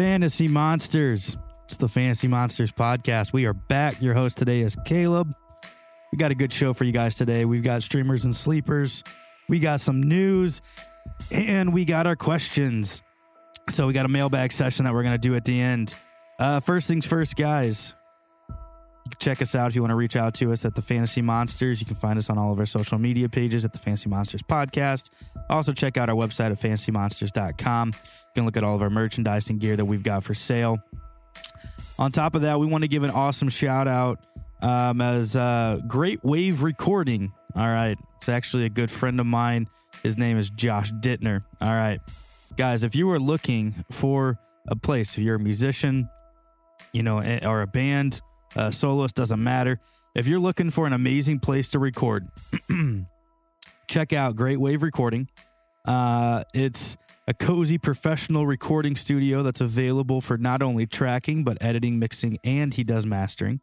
Fantasy Monsters. It's the Fantasy Monsters podcast. We are back. Your host today is Caleb. We got a good show for you guys today. We've got streamers and sleepers. We got some news and we got our questions. So we got a mailbag session that we're going to do at the end. Uh, first things first, guys. You can check us out if you want to reach out to us at the Fantasy Monsters. You can find us on all of our social media pages at the Fantasy Monsters Podcast. Also, check out our website at fantasymonsters.com. You can look at all of our merchandise and gear that we've got for sale. On top of that, we want to give an awesome shout out um, as uh, Great Wave Recording. All right. It's actually a good friend of mine. His name is Josh Dittner. All right. Guys, if you are looking for a place, if you're a musician, you know, eh, or a band, a soloist, doesn't matter. If you're looking for an amazing place to record, check out Great Wave Recording. Uh, it's a cozy professional recording studio that's available for not only tracking, but editing, mixing, and he does mastering.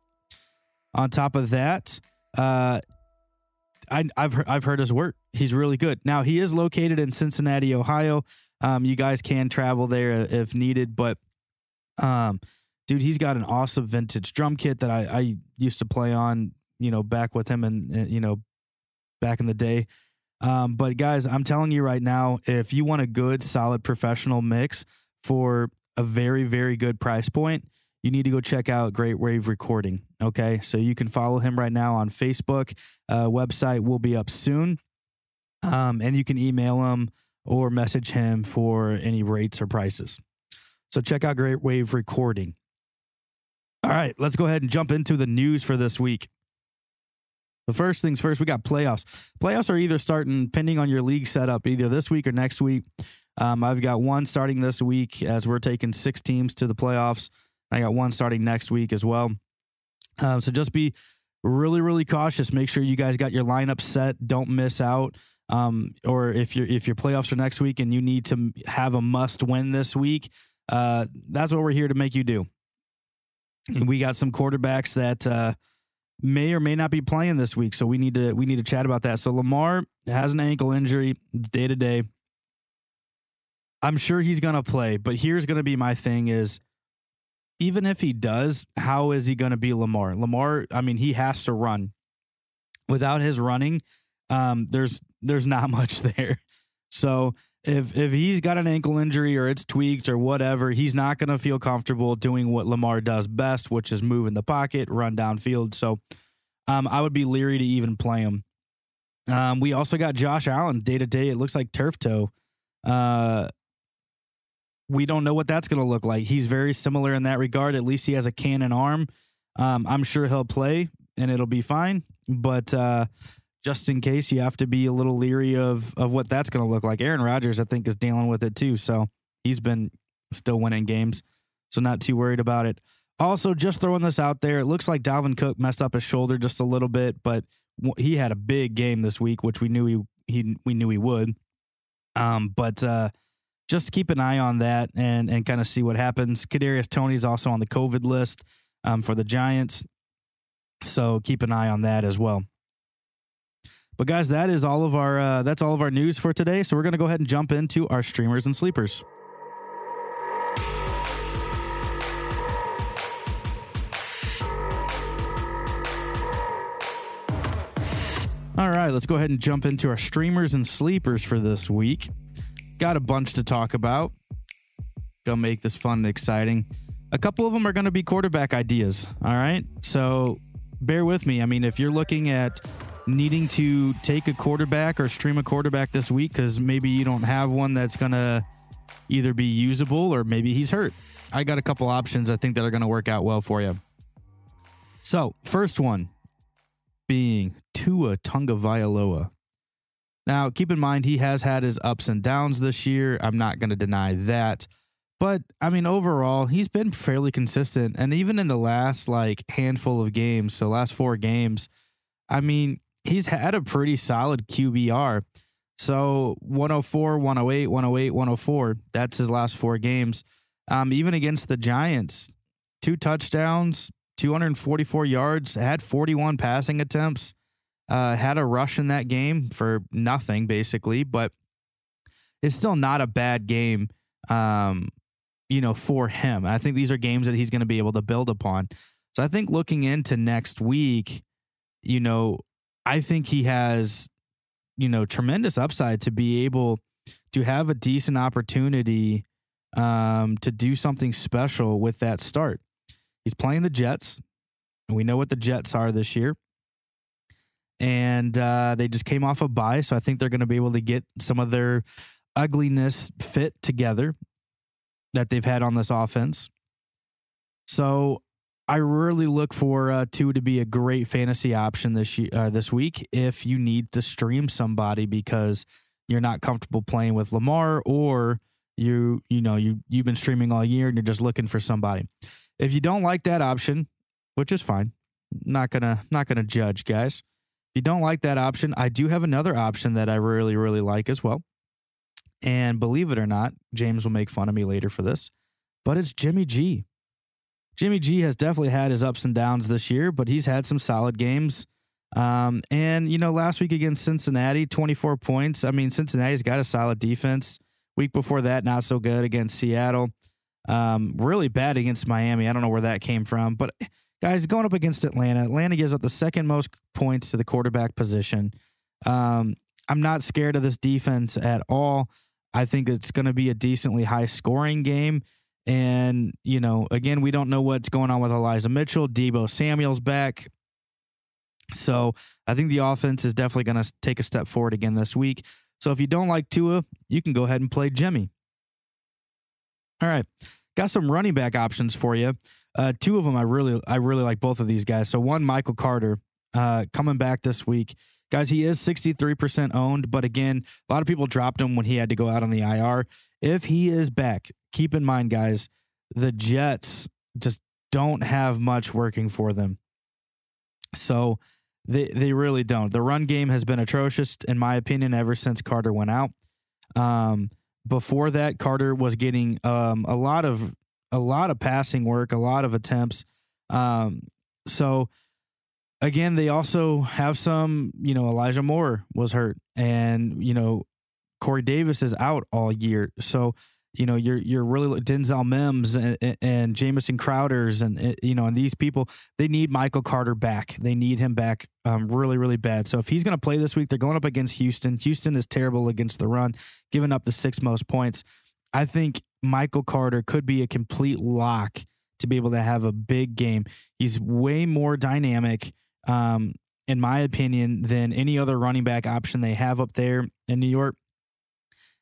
On top of that, uh, I, have I've heard his work. He's really good. Now he is located in Cincinnati, Ohio. Um, you guys can travel there if needed, but um, dude, he's got an awesome vintage drum kit that I, I used to play on. You know, back with him and you know, back in the day. Um, but guys, I'm telling you right now, if you want a good, solid professional mix for a very, very good price point, you need to go check out Great Wave Recording. Okay. So you can follow him right now on Facebook. Uh, website will be up soon. Um, and you can email him or message him for any rates or prices. So check out Great Wave Recording. All right, let's go ahead and jump into the news for this week. The first things first, we got playoffs. Playoffs are either starting, depending on your league setup, either this week or next week. Um, I've got one starting this week as we're taking six teams to the playoffs. I got one starting next week as well. Um, so just be really, really cautious. Make sure you guys got your lineup set. Don't miss out. Um, or if your if your playoffs are next week and you need to have a must win this week, uh, that's what we're here to make you do. And we got some quarterbacks that uh, may or may not be playing this week, so we need to we need to chat about that. So Lamar has an ankle injury day to day. I'm sure he's to play, but here's to be my thing is even if he does, how is he going to be Lamar? Lamar, I mean, he has to run. Without his running, um, there's there's not much there. So if if he's got an ankle injury or it's tweaked or whatever, he's not going to feel comfortable doing what Lamar does best, which is move in the pocket, run downfield. So um, I would be leery to even play him. Um, we also got Josh Allen day to day. It looks like turf toe. Uh, we don't know what that's going to look like. He's very similar in that regard. At least he has a cannon arm. Um, I'm sure he'll play and it'll be fine. But uh, just in case, you have to be a little leery of of what that's going to look like. Aaron Rodgers, I think, is dealing with it too. So he's been still winning games. So not too worried about it. Also, just throwing this out there, it looks like Dalvin Cook messed up his shoulder just a little bit, but he had a big game this week, which we knew he he we knew he would. Um, but uh, just keep an eye on that and and kind of see what happens. Kadarius Toney's also on the COVID list um, for the Giants, so keep an eye on that as well. But guys, that is all of our uh, that's all of our news for today. So we're gonna go ahead and jump into our streamers and sleepers. All right, let's go ahead and jump into our streamers and sleepers for this week. Got a bunch to talk about. Gonna make this fun and exciting. A couple of them are gonna be quarterback ideas. All right. So bear with me. I mean, if you're looking at needing to take a quarterback or stream a quarterback this week because maybe you don't have one that's gonna either be usable or maybe he's hurt. I got a couple options I think that are gonna work out well for you. So, first one being Tua Tagovailoa. Now, keep in mind, he has had his ups and downs this year. I'm not going to deny that. But I mean, overall, he's been fairly consistent. And even in the last like handful of games, so last four games, I mean, he's had a pretty solid QBR. So 104, 108, 108, 104. That's his last four games. Um, even against the Giants, two touchdowns, 244 yards, had 41 passing attempts, uh, had a rush in that game for nothing, basically, but it's still not a bad game, um, you know, for him. I think these are games that he's going to be able to build upon. So I think looking into next week, you know, I think he has, you know, tremendous upside to be able to have a decent opportunity um, to do something special with that start. He's playing the Jets. And we know what the Jets are this year. And uh, they just came off a bye. So I think they're going to be able to get some of their ugliness fit together that they've had on this offense. So I really look for uh, Tua to be a great fantasy option this year, uh, this week if you need to stream somebody because you're not comfortable playing with Lamar or you you know you you've been streaming all year and you're just looking for somebody. If you don't like that option, which is fine, not gonna not gonna judge guys. If you don't like that option, I do have another option that I really really like as well. And believe it or not, James will make fun of me later for this, but it's Jimmy G. Jimmy G has definitely had his ups and downs this year, but he's had some solid games. Um, and you know, last week against Cincinnati, 24 points. I mean, Cincinnati's got a solid defense. Week before that, not so good against Seattle. Um, really bad against Miami. I don't know where that came from, but guys, going up against Atlanta, Atlanta gives up the second most points to the quarterback position. Um, I'm not scared of this defense at all. I think it's going to be a decently high scoring game. And, you know, again, we don't know what's going on with Elijah Mitchell. Deebo Samuel's back. So I think the offense is definitely going to take a step forward again this week. So if you don't like Tua, you can go ahead and play Jimmy. All right. Got some running back options for you. Uh, two of them I really I really like both of these guys. So one Michael Carter uh, coming back this week. Guys, he is 63% owned, but again, a lot of people dropped him when he had to go out on the IR. If he is back, keep in mind, guys, the Jets just don't have much working for them. So they they really don't. The run game has been atrocious, in my opinion, ever since Carter went out. Um, before that, Carter was getting um, a lot of a lot of passing work, a lot of attempts. Um, so again, they also have some, you know, Elijah Moore was hurt and, you know, Corey Davis is out all year. So, you know, you're you're really Denzel Mims and, and Jamison Crowders and eh, you know, and these people they need Michael Carter back. They need him back um, really, really bad. So if he's going to play this week, they're going up against Houston. Houston is terrible against the run, giving up the six most points. I think Michael Carter could be a complete lock to be able to have a big game. He's way more dynamic um, in my opinion, than any other running back option they have up there in New York.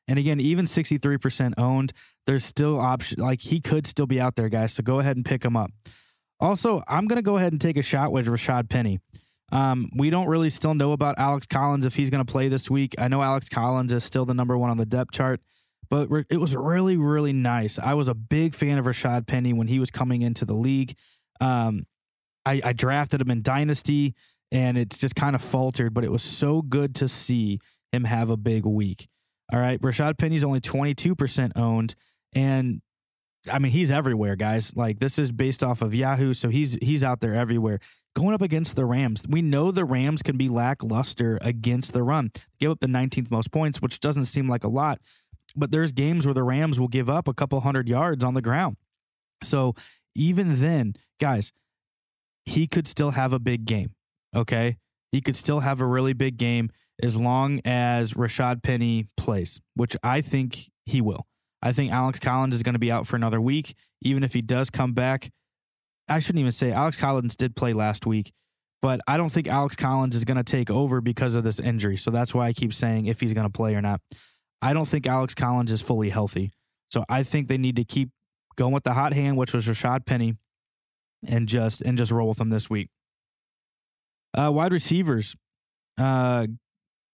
And again, even 63% owned, there's still option like he could still be out there, guys. So go ahead and pick him up. Also, I'm going to go ahead and take a shot with Rashad Penny. Um, we don't really still know about Alex Collins if he's going to play this week. I know Alex Collins is still the number one on the depth chart, but it was really, really nice. I was a big fan of Rashad Penny when he was coming into the league. Um, I, I drafted him in Dynasty and it's just kind of faltered, but it was so good to see him have a big week. All right. Rashad Penny's only 22% owned. And I mean, he's everywhere, guys. Like this is based off of Yahoo. So he's he's out there everywhere. Going up against the Rams. We know the Rams can be lackluster against the run. Give up the 19th most points, which doesn't seem like a lot. But there's games where the Rams will give up a couple hundred yards on the ground. So even then, guys, he could still have a big game. Okay. He could still have a really big game as long as Rashad Penny plays, which I think he will. I think Alex Collins is going to be out for another week. Even if he does come back, I shouldn't even say Alex Collins did play last week, but I don't think Alex Collins is going to take over because of this injury. So that's why I keep saying if he's going to play or not. I don't think Alex Collins is fully healthy. So I think they need to keep going with the hot hand, which was Rashad Penny, and just and just roll with them this week. Uh, wide receivers, uh,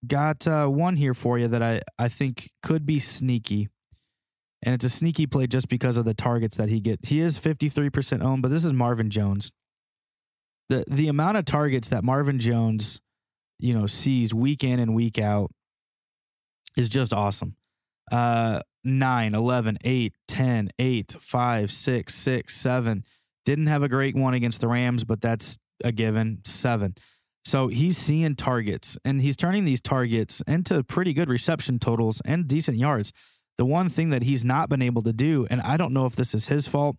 got uh, one here for you that I I think could be sneaky, and it's a sneaky play just because of the targets that he gets. He is fifty three percent owned, but this is Marvin Jones. the The amount of targets that Marvin Jones, you know, sees week in and week out, is just awesome. Uh, 9, 11, 8, 10, 8, 5, 6, 6, 7. Didn't have a great one against the Rams, but that's a given. 7. So he's seeing targets and he's turning these targets into pretty good reception totals and decent yards. The one thing that he's not been able to do, and I don't know if this is his fault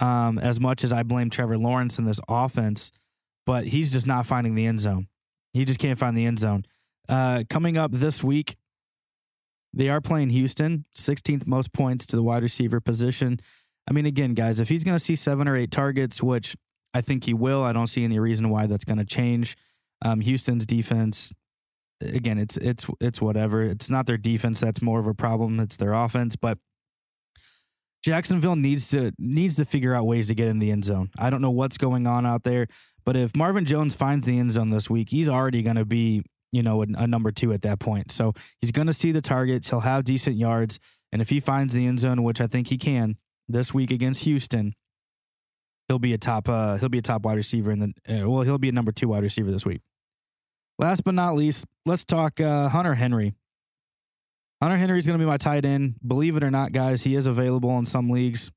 um, as much as I blame Trevor Lawrence in this offense, but he's just not finding the end zone. He just can't find the end zone. Uh, coming up this week, they are playing Houston, 16th most points to the wide receiver position. I mean, again, guys, if he's going to see seven or eight targets, which I think he will, I don't see any reason why that's going to change. Um, Houston's defense, again, it's it's it's whatever. It's not their defense that's more of a problem. It's their offense, but Jacksonville needs to needs to figure out ways to get in the end zone. I don't know what's going on out there, but if Marvin Jones finds the end zone this week, he's already going to be you know a, a, number two at that point. So he's going to see the targets. He'll have decent yards, and if he finds the end zone, which I think he can this week against Houston, he'll be a top uh, he'll be a top wide receiver in the uh, well he'll be a number two wide receiver this week. Last but not least, let's talk uh, Hunter Henry. Hunter Henry is going to be my tight end. Believe it or not, guys, he is available in some leagues.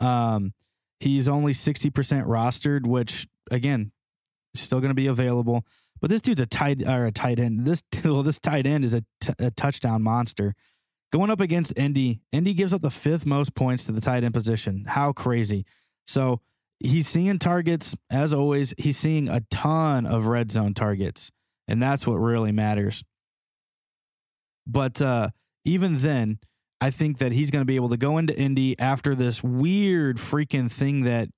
Um, he's only sixty percent rostered, which again, still going to be available. But this dude's a tight or a tight end. This well, this tight end is a, t- a touchdown monster. Going up against Indy, Indy gives up the fifth most points to the tight end position. How crazy! So he's seeing targets as always. He's seeing a ton of red zone targets, and that's what really matters. But uh, even then, I think that he's going to be able to go into Indy after this weird freaking thing that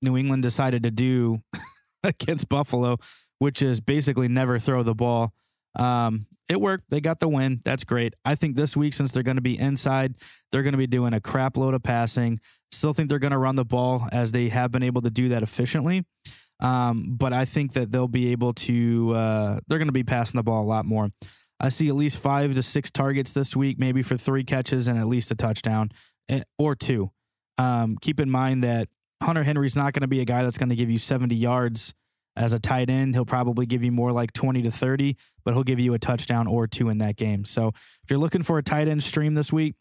New England decided to do against Buffalo, which is basically never throw the ball. Um, it worked. They got the win. That's great. I think this week, since they're going to be inside, they're going to be doing a crap load of passing. Still think they're going to run the ball as they have been able to do that efficiently. Um, but I think that they'll be able to, uh, they're going to be passing the ball a lot more. I see at least five to six targets this week, maybe for three catches and at least a touchdown eh, or two. Um, keep in mind that Hunter Henry's not going to be a guy that's going to give you 70 yards as a tight end. He'll probably give you more like 20 to 30, but he'll give you a touchdown or two in that game. So if you're looking for a tight end stream this week,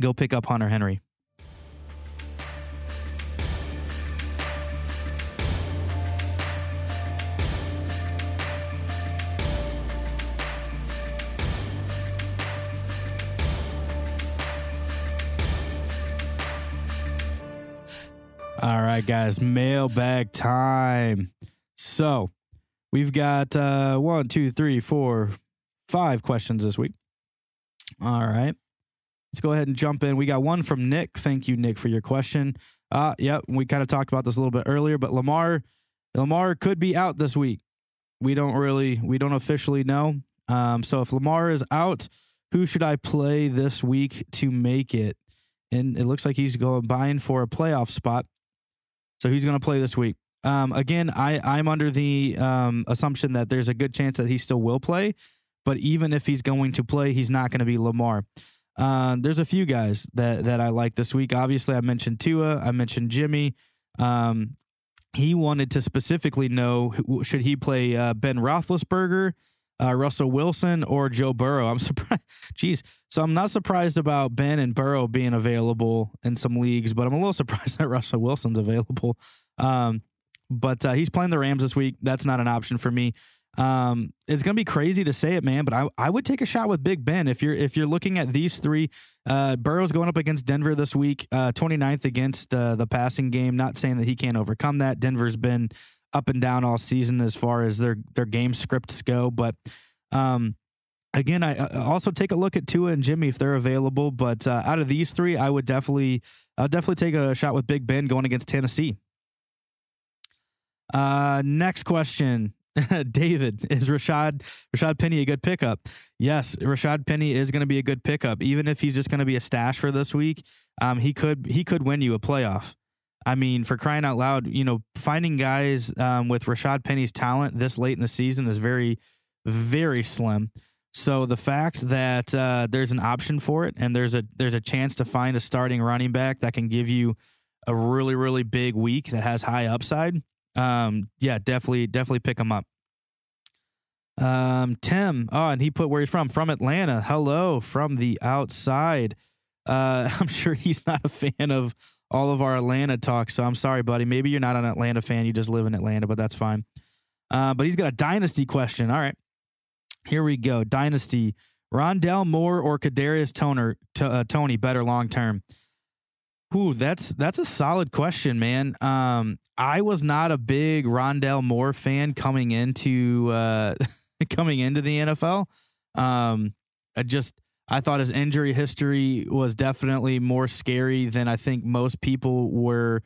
go pick up Hunter Henry. All right, guys, mailbag time. So we've got uh, one, two, three, four, five questions this week. All right. Let's go ahead and jump in. We got one from Nick. Thank you, Nick, for your question. Uh, yep, we kind of talked about this a little bit earlier, but Lamar, Lamar could be out this week. We don't really, we don't officially know. Um, so if Lamar is out, who should I play this week to make it? And it looks like he's going buying for a playoff spot. So he's going to play this week. Um, again, I, I'm under the um, assumption that there's a good chance that he still will play, but even if he's going to play, he's not going to be Lamar. Uh, there's a few guys that that I like this week. Obviously, I mentioned Tua, I mentioned Jimmy. Um, he wanted to specifically know should he play uh, Ben Roethlisberger, uh, Russell Wilson, or Joe Burrow. I'm surprised. Jeez, so I'm not surprised about Ben and Burrow being available in some leagues, but I'm a little surprised that Russell Wilson's available. Um, but uh, he's playing the Rams this week. That's not an option for me. Um, it's gonna be crazy to say it, man, but I, I would take a shot with Big Ben if you're if you're looking at these three. Uh, Burrow's going up against Denver this week, uh, 29th against uh, the passing game. Not saying that he can't overcome that. Denver's been up and down all season as far as their their game scripts go, but um, again, I also take a look at Tua and Jimmy if they're available. But uh, out of these three, I would definitely I'll definitely take a shot with Big Ben going against Tennessee. Uh, next question. David, is Rashad Rashad Penny a good pickup? Yes, Rashad Penny is going to be a good pickup, even if he's just going to be a stash for this week. Um, he could he could win you a playoff. I mean, for crying out loud, you know, finding guys um, with Rashad Penny's talent this late in the season is very, very slim. So the fact that uh, there's an option for it and there's a there's a chance to find a starting running back that can give you a really really big week that has high upside um, yeah, definitely, definitely pick him up. Um, Tim. Oh, and he put where he's from. From Atlanta. Hello from the outside. Uh, I'm sure he's not a fan of all of our Atlanta talk. So I'm sorry, buddy. Maybe you're not an Atlanta fan. You just live in Atlanta, but that's fine. Uh, but he's got a dynasty question. All right. Here we go. Dynasty. Rondale Moore or Kadarius Toner, uh, Toney better long term? Ooh, that's that's a solid question, man. Um, I was not a big Rondale Moore fan coming into uh, coming into the NFL. Um, I just I thought his injury history was definitely more scary than I think most people were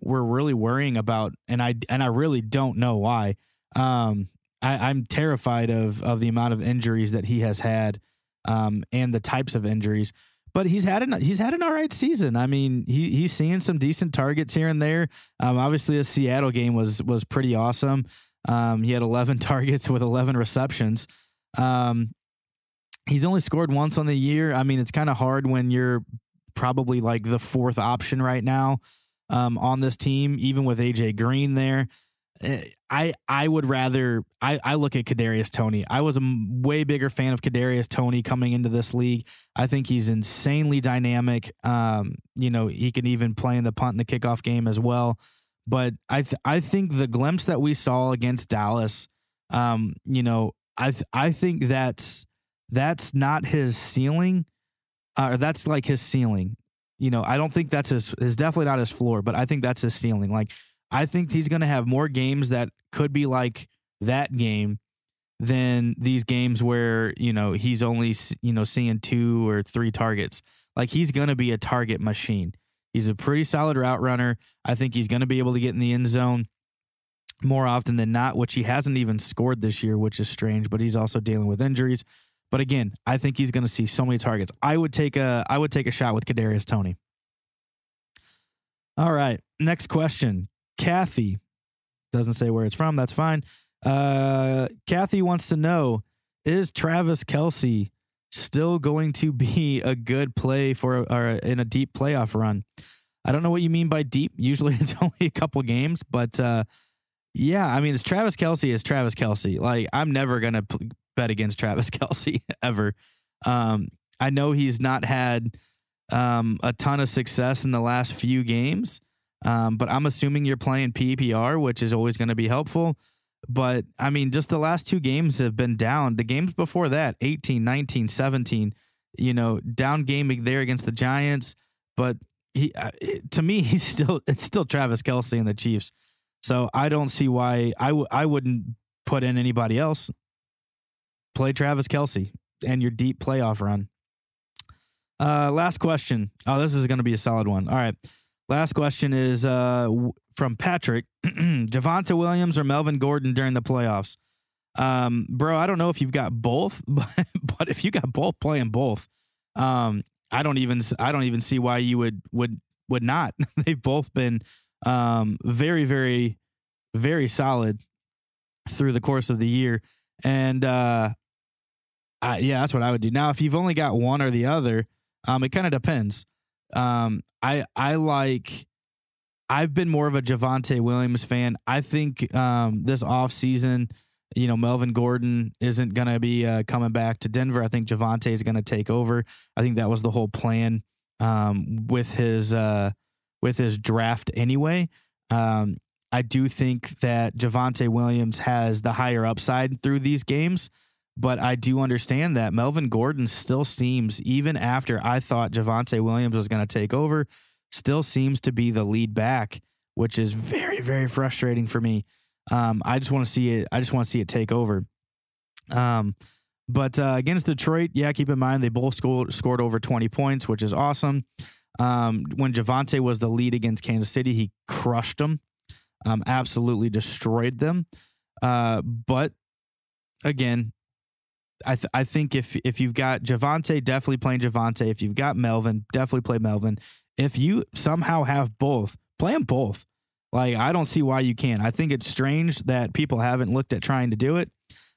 were really worrying about, and I and I really don't know why. Um, I, am terrified of of the amount of injuries that he has had, um, and the types of injuries. But he's had an he's had an all right season. I mean, he he's seeing some decent targets here and there. Um, obviously, the Seattle game was was pretty awesome. Um, he had 11 targets with 11 receptions. Um, he's only scored once on the year. I mean, it's kind of hard when you're probably like the fourth option right now um, on this team, even with AJ Green there. Eh, I I would rather I I look at Kadarius Toney. I was a way bigger fan of Kadarius Toney coming into this league. I think he's insanely dynamic. Um, you know, he can even play in the punt and the kickoff game as well. But I th- I think the glimpse that we saw against Dallas, um, you know, I th- I think that's that's not his ceiling, uh, or that's like his ceiling. You know, I don't think that's his. Is definitely not his floor, but I think that's his ceiling. Like I think he's going to have more games that could be like that game than these games where you know he's only you know seeing two or three targets. Like he's going to be a target machine. He's a pretty solid route runner. I think he's going to be able to get in the end zone more often than not, which he hasn't even scored this year, which is strange. But he's also dealing with injuries. But again, I think he's going to see so many targets. I would take a I would take a shot with Kadarius Toney. All right, next question. Kathy doesn't say where it's from. That's fine. Uh, Kathy wants to know: Is Travis Kelce still going to be a good play for or in a deep playoff run? I don't know what you mean by deep. Usually, it's only a couple games, but uh, yeah, I mean, it's Travis Kelce Is Travis Kelce. Like, I'm never gonna p- bet against Travis Kelce ever. Um, I know he's not had um, a ton of success in the last few games, um, but I'm assuming you're playing PPR, which is always going to be helpful. But I mean, just the last two games have been down. The games before that, 18, 19, 17, you know, down gaming there against the Giants. But he, uh, to me, he's still, it's still Travis Kelce and the Chiefs. So I don't see why I w- I wouldn't put in anybody else play Travis Kelce and your deep playoff run. Uh, last question. Oh, this is going to be a solid one. All right. Last question is uh, from Patrick Javonte Williams or Melvin Gordon during the playoffs? Um, bro, I don't know if you've got both, but, but if you got both playing both, um, I don't even I don't even see why you would would would not. They've both been um, very very very solid through the course of the year, and uh, I, yeah, that's what I would do. Now, if you've only got one or the other, um, it kind of depends. Um, I I like. I've been more of a Javonte Williams fan. I think um, this offseason, you know, Melvin Gordon isn't going to be uh, coming back to Denver. I think Javonte is going to take over. I think that was the whole plan um, with his uh, with his draft anyway. Um, I do think that Javonte Williams has the higher upside through these games. But I do understand that Melvin Gordon still seems, even after I thought Javonte Williams was going to take over, still seems to be the lead back, which is very, very frustrating for me. Um, I just want to see it. I just want to see it take over. Um, but uh, against Detroit, yeah, keep in mind they both scored scored over twenty points, which is awesome. Um, when Javonte was the lead against Kansas City, he crushed them, um, absolutely destroyed them. Uh, but again, I th- I think if if you've got Javonte, definitely playing Javonte. If you've got Melvin, definitely play Melvin. If you somehow have both, play them both. Like I don't see why you can't. I think it's strange that people haven't looked at trying to do it,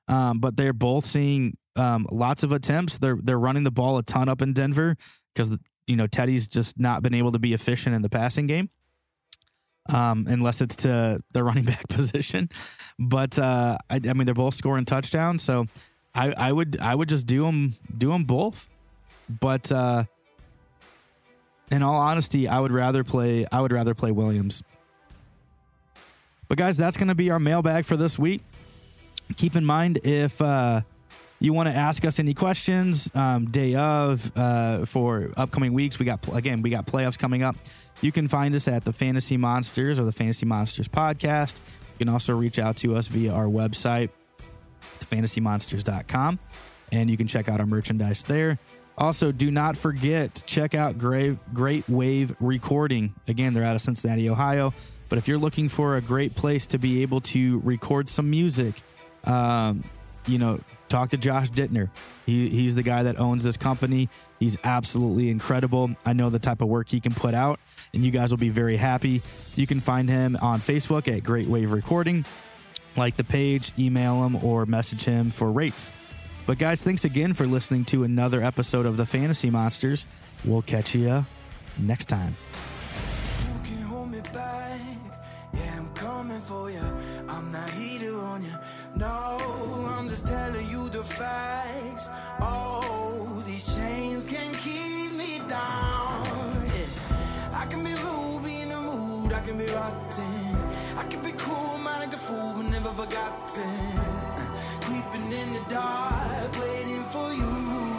um, but they're both seeing um, lots of attempts. They're they're running the ball a ton up in Denver because you know Teddy's just not been able to be efficient in the passing game. um, unless it's to the running back position. But uh, I, I mean, they're both scoring touchdowns, so I, I would I would just do them do them both. But uh, in all honesty, I would rather play I would rather play Williams. But guys, that's going to be our mailbag for this week. Keep in mind if uh, you want to ask us any questions um, day of uh, for upcoming weeks, we got again we got playoffs coming up. You can find us at the Fantasy Monsters or the Fantasy Monsters podcast. You can also reach out to us via our website, fantasymonsters.com, and you can check out our merchandise there. Also, do not forget to check out Great, Great Wave Recording. Again, they're out of Cincinnati, Ohio. But if you're looking for a great place to be able to record some music, um, you know, talk to Josh Dittner. He, he's the guy that owns this company. He's absolutely incredible. I know the type of work he can put out, and you guys will be very happy. You can find him on Facebook at Great Wave Recording. Like the page, email him, or message him for rates. But, guys, thanks again for listening to another episode of the Fantasy Monsters. We'll catch you next time. I can be cool, man, like the fool, but never forgotten. Creeping in the dark, waiting for you.